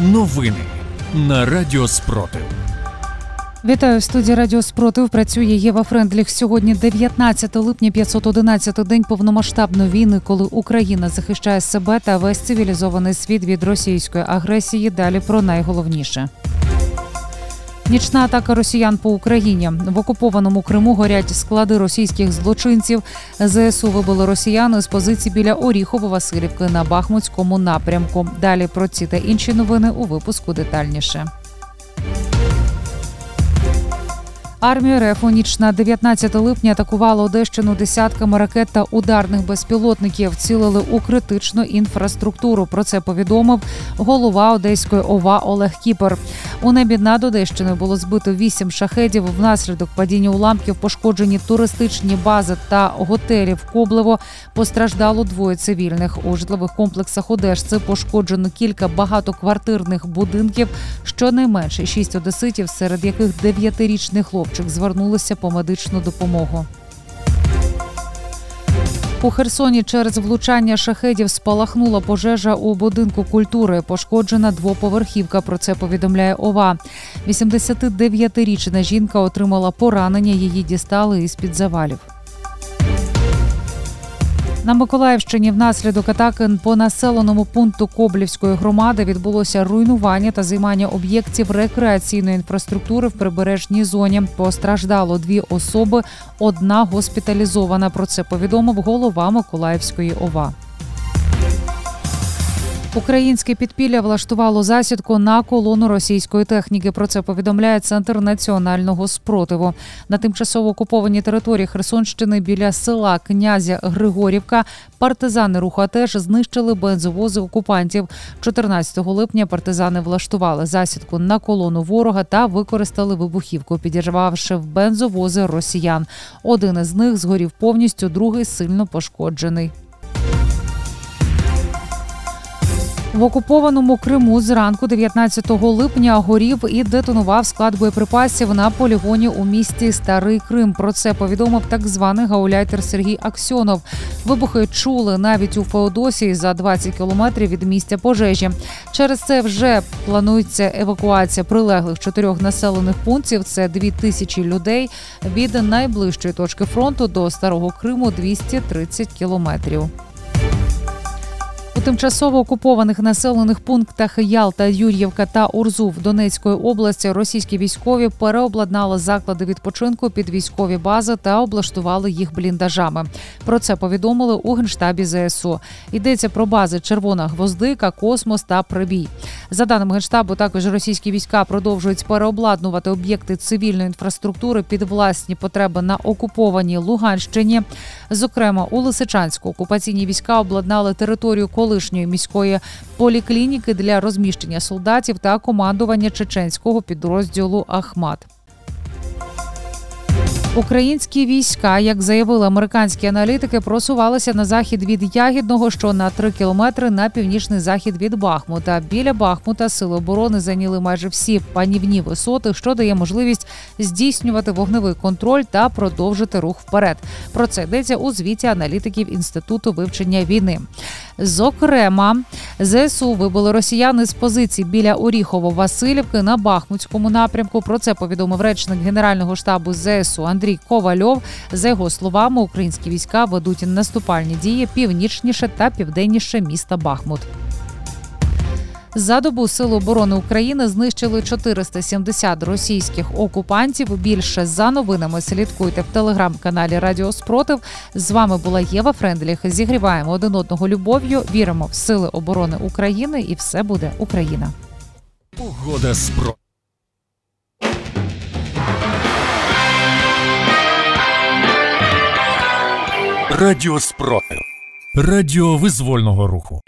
Новини на Радіо Спротив. Вітаю в студії Радіо Спротив. Працює Єва Френдліх. Сьогодні 19 липня, 511 день повномасштабної війни, коли Україна захищає себе та весь цивілізований світ від російської агресії. Далі про найголовніше. Нічна атака росіян по Україні в окупованому Криму горять склади російських злочинців. ЗСУ вибили росіяни з позиції біля Оріхово-Василівки на Бахмутському напрямку. Далі про ці та інші новини у випуску детальніше. Армія РФ у ніч на 19 липня атакувала Одещину десятками ракет та ударних безпілотників. Цілили у критичну інфраструктуру. Про це повідомив голова Одеської ОВА Олег Кіпер. У небі над Одещиною було збито вісім шахедів. Внаслідок падіння уламків пошкоджені туристичні бази та готелі в Коблево. Постраждало двоє цивільних. У житлових комплексах Одещці пошкоджено кілька багатоквартирних будинків. Щонайменше шість одеситів, серед яких дев'ятирічний хлопчик звернулися по медичну допомогу. У Херсоні через влучання шахедів спалахнула пожежа у будинку культури. Пошкоджена двоповерхівка. Про це повідомляє ОВА. 89-річна жінка отримала поранення. Її дістали із під завалів. На Миколаївщині внаслідок атаки по населеному пункту Коблівської громади відбулося руйнування та займання об'єктів рекреаційної інфраструктури в прибережній зоні. Постраждало дві особи, одна госпіталізована. Про це повідомив голова Миколаївської ОВА. Українське підпілля влаштувало засідку на колону російської техніки. Про це повідомляє центр національного спротиву. На тимчасово окупованій території Херсонщини біля села князя Григорівка партизани руху теж знищили бензовози окупантів. 14 липня партизани влаштували засідку на колону ворога та використали вибухівку, підірвавши в бензовози росіян. Один із них згорів повністю, другий сильно пошкоджений. В окупованому Криму зранку 19 липня горів і детонував склад боєприпасів на полігоні у місті Старий Крим. Про це повідомив так званий гауляйтер Сергій Аксьонов. Вибухи чули навіть у Феодосії за 20 кілометрів від місця пожежі. Через це вже планується евакуація прилеглих чотирьох населених пунктів. Це дві тисячі людей від найближчої точки фронту до Старого Криму 230 кілометрів. Тимчасово окупованих населених пунктах Ялта, Юр'ївка та Урзув Донецької області російські військові переобладнали заклади відпочинку під військові бази та облаштували їх бліндажами. Про це повідомили у генштабі ЗСУ. Йдеться про бази Червона Гвоздика, Космос та Прибій. За даними генштабу, також російські війська продовжують переобладнувати об'єкти цивільної інфраструктури під власні потреби на окупованій Луганщині. Зокрема, у Лисичанську окупаційні війська обладнали територію колишньої міської поліклініки для розміщення солдатів та командування чеченського підрозділу Ахмат. Українські війська, як заявили американські аналітики, просувалися на захід від Ягідного, що на 3 кілометри на північний захід від Бахмута. Біля Бахмута сили оборони зайняли майже всі панівні висоти, що дає можливість здійснювати вогневий контроль та продовжити рух вперед. Про це йдеться у звіті аналітиків інституту вивчення війни. Зокрема, ЗСУ вибили росіяни з позицій біля Оріхово-Василівки на Бахмутському напрямку. Про це повідомив речник Генерального штабу ЗСУ Андрій Ковальов. За його словами, українські війська ведуть наступальні дії північніше та південніше міста Бахмут. За добу Сили оборони України знищили 470 російських окупантів. Більше за новинами слідкуйте в телеграм-каналі Радіо Спротив. З вами була Єва Френдліх. Зігріваємо один одного любов'ю. Віримо в сили оборони України, і все буде Україна. Угода спро. Радіо Спротив. Радіо визвольного руху.